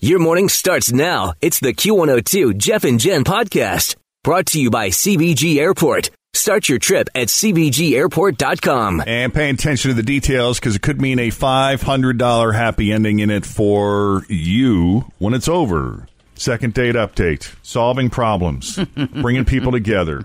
Your morning starts now. It's the Q102 Jeff and Jen podcast brought to you by CVG Airport. Start your trip at CVGAirport.com. And pay attention to the details because it could mean a $500 happy ending in it for you when it's over. Second date update, solving problems, bringing people together,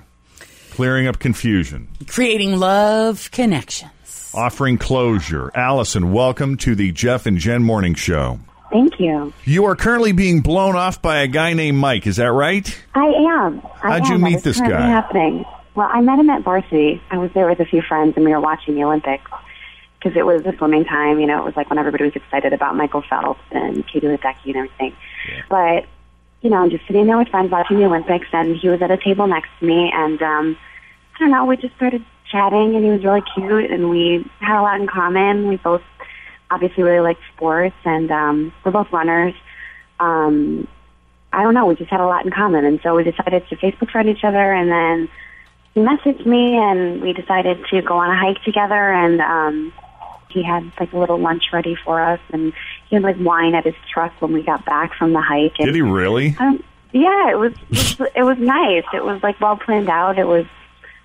clearing up confusion, creating love connections, offering closure. Allison, welcome to the Jeff and Jen Morning Show. Thank you. You are currently being blown off by a guy named Mike. Is that right? I am. I How'd am. you meet is this guy? Happening. Well, I met him at varsity. I was there with a few friends, and we were watching the Olympics because it was the swimming time. You know, it was like when everybody was excited about Michael Phelps and Katie Ledecky and everything. But you know, I'm just sitting there with friends watching the Olympics, and he was at a table next to me, and um, I don't know, we just started chatting, and he was really cute, and we had a lot in common. We both obviously really liked sports, and um, we're both runners. Um, I don't know, we just had a lot in common, and so we decided to Facebook friend each other, and then he messaged me, and we decided to go on a hike together, and um, he had like a little lunch ready for us, and he had like wine at his truck when we got back from the hike. And, Did he really? um, yeah, it was, it was it was nice. It was like well planned out. It was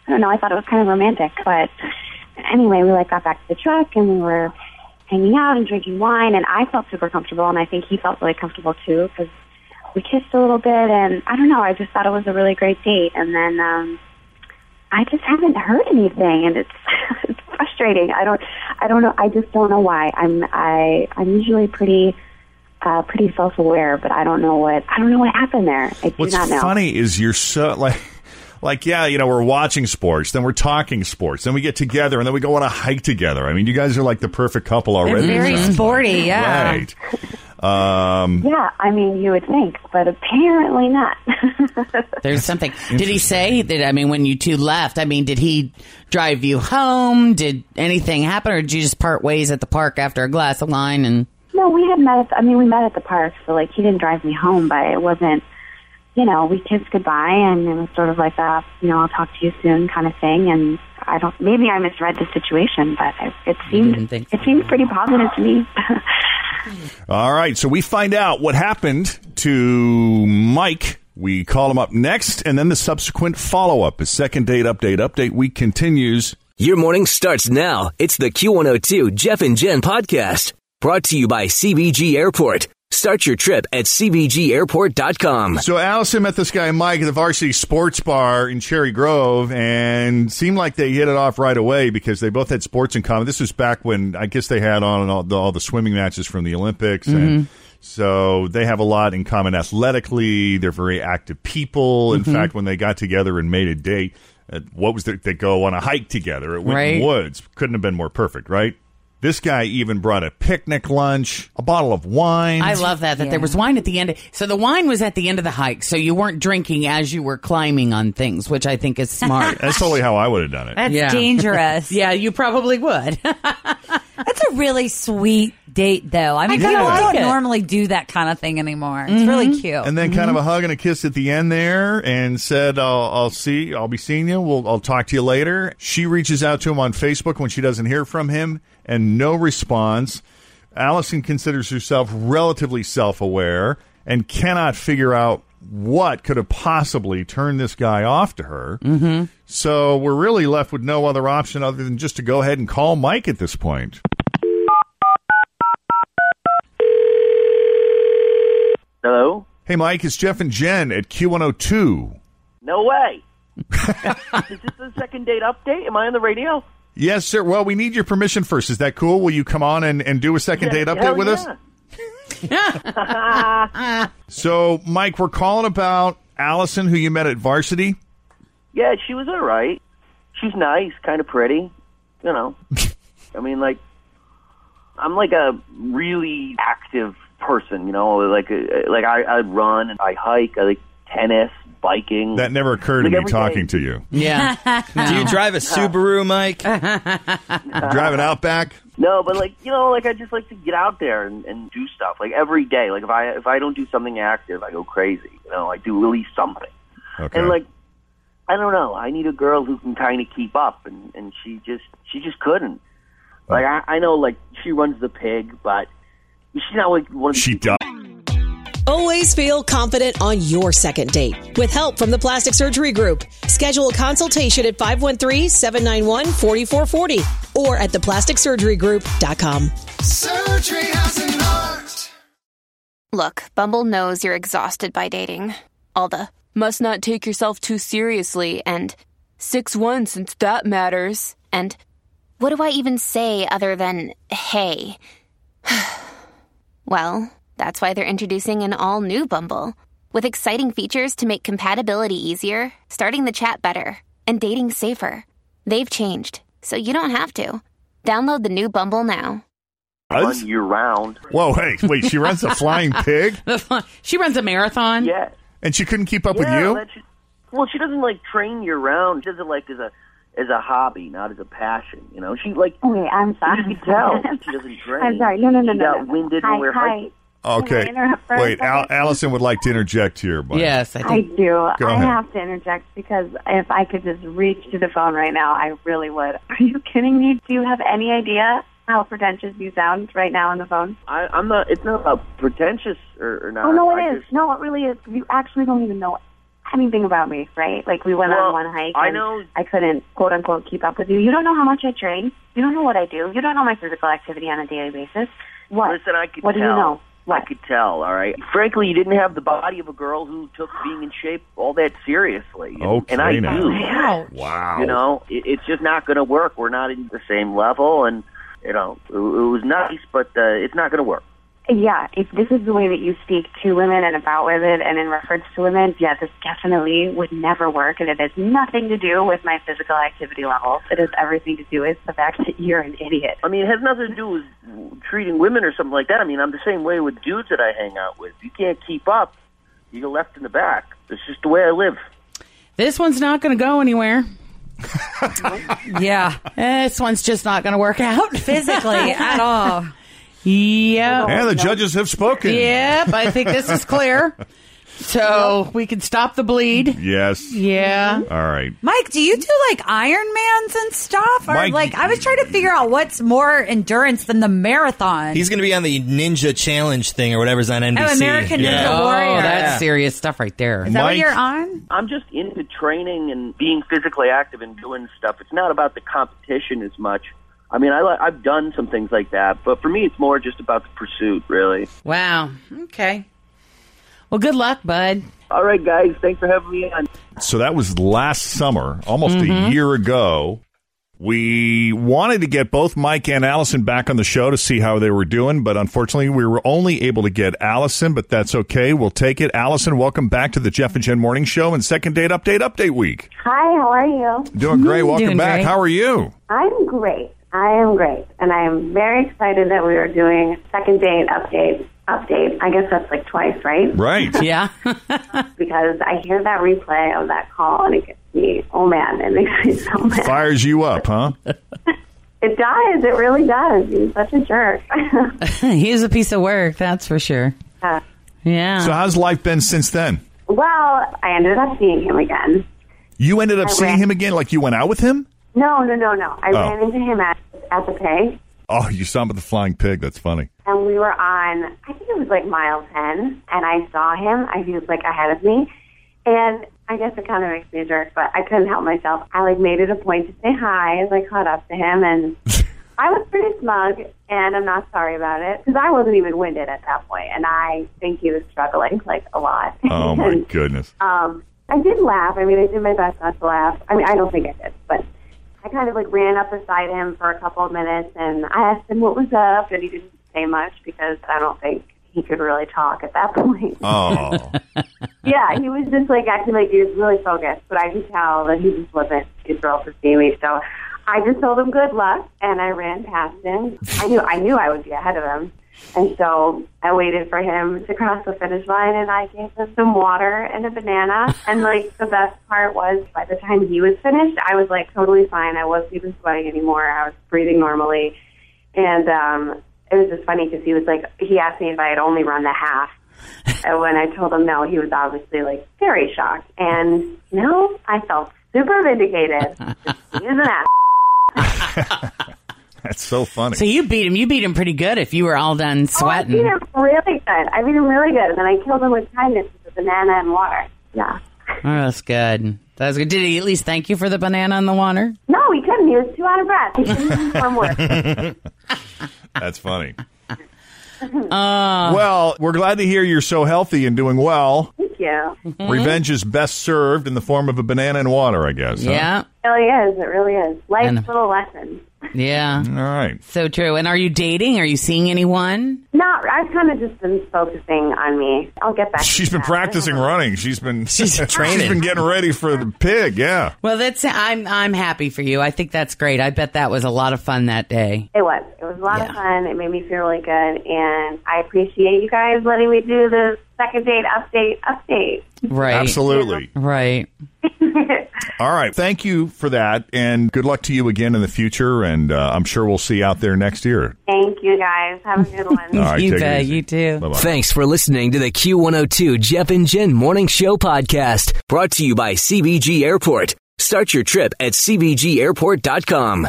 I don't know. I thought it was kind of romantic, but anyway, we like got back to the truck and we were hanging out and drinking wine, and I felt super comfortable, and I think he felt really comfortable too because we kissed a little bit, and I don't know. I just thought it was a really great date, and then um, I just haven't heard anything, and it's it's frustrating. I don't I don't know. I just don't know why. I'm I I'm usually pretty uh, pretty self aware, but I don't know what I don't know what happened there. I do What's not know. funny is you're so like like yeah, you know, we're watching sports, then we're talking sports, then we get together and then we go on a hike together. I mean, you guys are like the perfect couple They're already. very it sporty, like. yeah. Right. Um, Yeah, I mean, you would think, but apparently not. There's something. Did he say that? I mean, when you two left, I mean, did he drive you home? Did anything happen, or did you just part ways at the park after a glass of wine? And no, we had met. At, I mean, we met at the park, so like he didn't drive me home, but it wasn't. You know, we kissed goodbye, and it was sort of like a, you know, I'll talk to you soon kind of thing. And I don't. Maybe I misread the situation, but it, it seemed think it seemed pretty positive to me. all right, so we find out what happened to Mike. We call him up next, and then the subsequent follow up. The second date update update week continues. Your morning starts now. It's the Q102 Jeff and Jen podcast brought to you by CVG Airport. Start your trip at CVGAirport.com. So Allison met this guy Mike at the Varsity Sports Bar in Cherry Grove, and seemed like they hit it off right away because they both had sports in common. This was back when I guess they had on all the, all the swimming matches from the Olympics, and so they have a lot in common athletically. They're very active people. In fact, when they got together and made a date, uh, what was the, they go on a hike together at Winton Right. Woods? Couldn't have been more perfect, right? This guy even brought a picnic lunch, a bottle of wine. I love that that there was wine at the end. So the wine was at the end of the hike, so you weren't drinking as you were climbing on things, which I think is smart. That's totally how I would have done it. That's Yeah. dangerous. yeah, you probably would. That's a really sweet date, though. I mean, kinda people like don't normally do that kind of thing anymore. It's really cute. and then kind of a hug and a kiss at the end there, and said, "I'll, I'll see, I'll be seeing you. We'll, I'll talk to you later." She reaches out to him on Facebook when she doesn't hear from him, and no response. Allison considers herself relatively self-aware and cannot figure out what could have possibly turned this guy off to her. Mm-hmm. So we're really left with no other option other than just to go ahead and call Mike at this point. Hey, Mike, it's Jeff and Jen at Q102. No way. Is this the second date update? Am I on the radio? Yes, sir. Well, we need your permission first. Is that cool? Will you come on and, and do a second date update with us? yeah. So, Mike, we're calling about Allison, who you met at varsity. Yeah, she was all right. She's nice, kind of pretty. You know, I mean, like, I'm like a really active person. You know, like uh, like I, I run and I hike. I like tennis, biking. That never occurred to me every talking day. to you. Yeah. Do you drive a Subaru, Mike? drive an Outback. No, but like you know, like I just like to get out there and, and do stuff like every day. Like if I if I don't do something active, I go crazy. You know, I do at least something. Okay. And like, I don't know. I need a girl who can kind of keep up, and and she just she just couldn't. Like I, I know, like she runs the pig, but she's not like one of she does. Always feel confident on your second date. With help from the Plastic Surgery Group, schedule a consultation at 513-791-4440 or at theplasticsurgerygroup.com. Surgery has an art. Look, Bumble knows you're exhausted by dating. All the must not take yourself too seriously and 6 1 since that matters. And what do I even say other than hey? well, that's why they're introducing an all new Bumble with exciting features to make compatibility easier, starting the chat better, and dating safer. They've changed, so you don't have to. Download the new Bumble now. run year round. Whoa, hey, wait, she runs a flying pig? she runs a marathon. Yeah, And she couldn't keep up with you? Just, well, she doesn't like train year round. She does it like as a as a hobby, not as a passion. You know, she like Okay, I'm sorry. you can tell she doesn't train. I'm sorry. No, no, no, she no. got no. winded hi, when we were hi. hiking. Okay. Can I interrupt for a Wait, Al- Allison would like to interject here. But Yes, I I do. Go I ahead. have to interject because if I could just reach to the phone right now, I really would. Are you kidding me? Do you have any idea how pretentious you sound right now on the phone? I, I'm not. It's not about pretentious or, or not. oh no, I it is. just- No, it really is. You actually don't even know anything about me, right? Like we went Well, on one hike. I and know- I couldn't quote unquote keep up with you. You don't know how much I train. You don't know what I do. You don't know my physical activity on a daily basis. What? Listen, I could what do you know? What? I could tell. All right. Frankly, you didn't have the body of a girl who took being in shape all that seriously. And, Okay, and I now. do. Wow. Wow. You know, it, it's just not going to work. We're not in the same level, and you know, it, it was nice, but uh, it's not going to work. Yeah, if this is the way that you speak to women and about women and in reference to women, yeah, this definitely would never work. And it has nothing to do with my physical activity levels. It has everything to do with the fact that you're an idiot. I mean, it has nothing to do with treating women or something like that. I mean, I'm the same way with dudes that I hang out with. You can't keep up. You go left in the back. It's just the way I live. This one's not going to go anywhere. Yeah. This one's just not going to work out. Physically at all. Yep. And the judges have spoken. Yep. I think this is clear. So we can stop the bleed. Yes. Yeah. All right. Mike, do you do like Ironmans and stuff? Or Mike- like I was trying to figure out what's more endurance than the marathon. He's going to be on the Ninja Challenge thing or whatever's on NBC. Oh, American yeah. Ninja Oh, Warrior. that's serious stuff right there. Is that what Mike- you're on? I'm just into training and being physically active and doing stuff. It's not about the competition as much. I mean, I, I've done some things like that, but for me, it's more just about the pursuit, really. Wow. Okay. Well, good luck, bud. All right, guys, thanks for having me on. So that was last summer, almost Mm-hmm. a year ago. We wanted to get both Mike and Allison back on the show to see how they were doing, but unfortunately, we were only able to get Allison, but that's okay. We'll take it. Allison, welcome back to the Jeff and Jen Morning Show and Second Date Update Update Week. Hi, how are you? Doing great. Welcome Doing back. great. How are you? I'm great. I am great. And I am very excited that we are doing second date update. Update. I guess that's like twice, right? Right. Yeah. Because I hear that replay of that call and it gets me, oh man, it makes me so mad. Fires you up, huh? It does. It really does. He's such a jerk. He's a piece of work, that's for sure. Uh, Yeah. So how's life been since then? well, I ended up seeing him again. You ended up I seeing ran- him again? Like you went out with him? No, no, no, no. I Oh. ran into him at at the pay, Oh, you saw him with the flying pig. That's funny. and we were on. I think it was like mile ten, and I saw him. I he was like ahead of me, and I guess it kind of makes me a jerk, but I couldn't help myself. I like made it a point to say hi as I caught up to him, and I was pretty smug, and I'm not sorry about it because I wasn't even winded at that point, and I think he was struggling like a lot. Oh my And, goodness. um, I did laugh. I mean, I did my best not to laugh. I mean, I don't think I did, but I kind of like ran up beside him for a couple of minutes, and I asked him what was up, and he didn't say much because I don't think he could really talk at that point. Oh, yeah, he was just like acting like he was really focused, but I could tell that he just wasn't too thrilled to see me. So I just told him good luck, and I ran past him. I knew I knew I would be ahead of him, and so I waited for him to cross the finish line, and I gave him some water and a banana. And like the best part was, by the time he was finished, I was like totally fine. I wasn't even sweating anymore. I was breathing normally, and um, it was just funny because he was like, he asked me if I had only run the half. And when I told him no, he was obviously like very shocked. And you know, I felt super vindicated. he was an ass. That's so funny. So you beat him. You beat him pretty good if you were all done Oh, I beat him really good. I beat him really good. And then I killed him with kindness with a banana and water. Yeah. Oh, that's good. That's good. Did he at least thank you for the banana and the water? No, he couldn't. He was too out of breath. He couldn't perform work. That's funny. Uh, well, we're glad to hear you're so healthy and doing well. Thank you. Revenge is best served in the form of a banana and water, I guess. huh? yeah, It really is. It really is. Life's And- little lessons. Yeah. All right. So true. And are you dating? Are you seeing anyone? No, I've kind of just been focusing on me. I'll get back. to She's been that. practicing running. She's been She's She's training. She's been getting ready for the pig. Yeah. Well, that's I'm I'm happy for you. I think that's great. I bet that was a lot of fun that day. It was. It was a lot Yeah. of fun. It made me feel really good, and I appreciate you guys letting me do the second date update. Update. Right. Absolutely. Right. All right. Thank you for that, and good luck to you again in the future. And uh, I'm sure we'll see you out there next year. Thank you guys. Have a good one. All right. you take bet. You too. Bye-bye. Thanks for listening to the Q102 Jeff and Jen Morning Show podcast, brought to you by CVG Airport. Start your trip at CVGAirport.com.